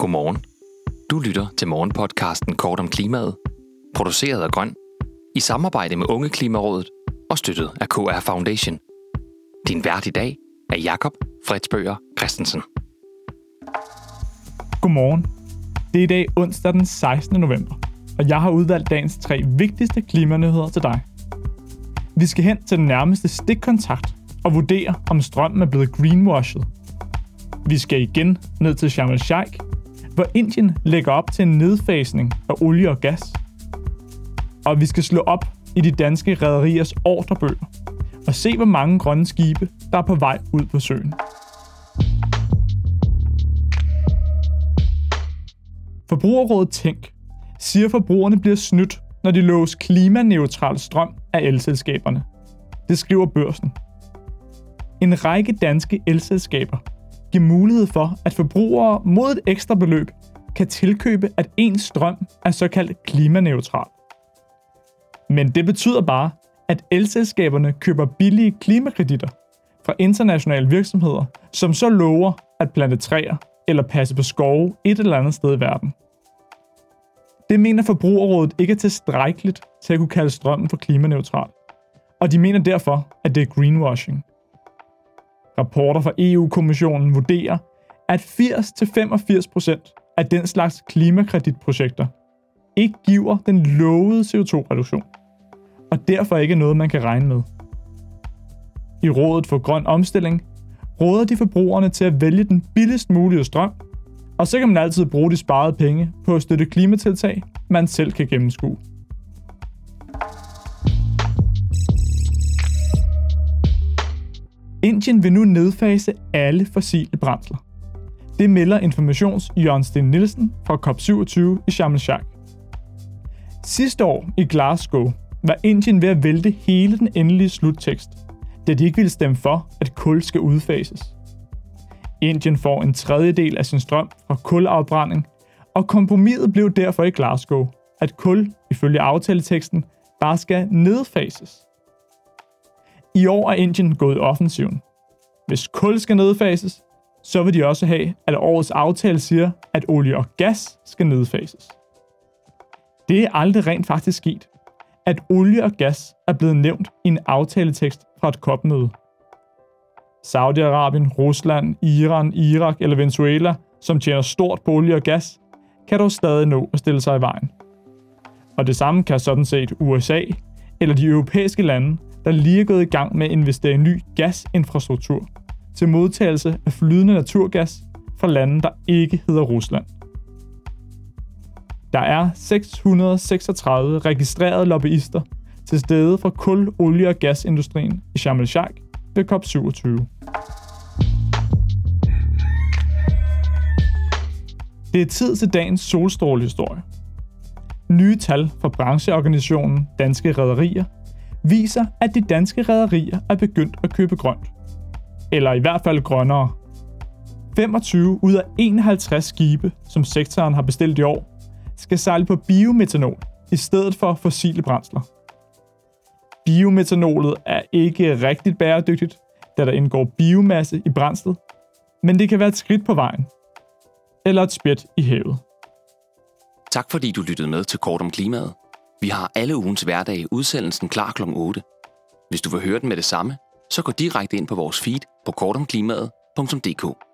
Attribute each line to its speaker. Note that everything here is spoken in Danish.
Speaker 1: Godmorgen. Du lytter til morgenpodcasten Kort om klimaet, produceret af Grøn, i samarbejde med Unge Klimarådet og støttet af KR Foundation. Din vært i dag er Jakob Fredsbøger Christensen.
Speaker 2: Godmorgen. Det er i dag onsdag den 16. november, og jeg har udvalgt dagens tre vigtigste klimanyheder til dig. Vi skal hen til den nærmeste stikkontakt og vurdere, om strømmen er blevet greenwashed. Vi skal igen ned til Sharm el-Sheikh, hvor Indien lægger op til en nedfasning af olie og gas. Og vi skal slå op i de danske rædderiers ordrebøger og se, hvor mange grønne skibe, der er på vej ud på søen. Forbrugerrådet Tænk siger, at forbrugerne bliver snydt, når de loves klimaneutral strøm af elselskaberne. Det skriver børsen. En række danske elselskaber giver mulighed for, at forbrugere mod et ekstra beløb kan tilkøbe, at ens strøm er såkaldt klimaneutral. Men det betyder bare, at elselskaberne køber billige klimakreditter fra internationale virksomheder, som så lover at plante træer eller passe på skove et eller andet sted i verden. Det mener Forbrugerrådet ikke er tilstrækkeligt til at kunne kalde strømmen for klimaneutral, og de mener derfor, at det er greenwashing. Rapporter fra EU-kommissionen vurderer, at 80-85% af den slags klimakreditprojekter ikke giver den lovede CO2-reduktion, og derfor ikke er noget, man kan regne med. I Rådet for Grøn Omstilling råder de forbrugerne til at vælge den billigst mulige strøm, og så kan man altid bruge de sparede penge på at støtte klimatiltag, man selv kan gennemskue. Indien vil nu nedfase alle fossile brændsler. Det melder informations Jørgen Sten Nielsen fra COP27 i Sharm el-Sheikh. Sidste år i Glasgow var Indien ved at vælte hele den endelige sluttekst, da de ikke ville stemme for, at kul skal udfases. Indien får en tredjedel af sin strøm fra kulafbrænding, og kompromiset blev derfor i Glasgow, at kul, ifølge aftaleteksten, bare skal nedfases. I år er Indien gået offensiven. Hvis kul skal nedfases, så vil de også have, at årets aftale siger, at olie og gas skal nedfases. Det er aldrig rent faktisk sket, at olie og gas er blevet nævnt i en aftaletekst fra et COP-møde. Saudi-Arabien, Rusland, Iran, Irak eller Venezuela, som tjener stort på olie og gas, kan dog stadig nå at stille sig i vejen. Og det samme kan sådan set USA eller de europæiske lande, der lige er gået i gang med at investere i ny gasinfrastruktur til modtagelse af flydende naturgas fra lande, der ikke hedder Rusland. Der er 636 registrerede lobbyister til stede fra kul, olie og gasindustrien i Sharm el-Sheikh ved COP27. Det er tid til dagens solstrålehistorie. Nye tal fra brancheorganisationen Danske Rederier viser, at de danske rederier er begyndt at købe grønt. Eller i hvert fald grønnere. 25 ud af 51 skibe, som sektoren har bestilt i år, skal sejle på biometanol i stedet for fossile brændsler. Biometanolet er ikke rigtig bæredygtigt, da der indgår biomasse i brændslet, men det kan være et skridt på vejen. Eller et spjæt i havet.
Speaker 1: Tak fordi du lyttede med til Kort om klimaet. Vi har alle ugens hverdage udsendelsen klar kl. 8. Hvis du vil høre den med det samme, så gå direkte ind på vores feed på kortomklimaet.dk.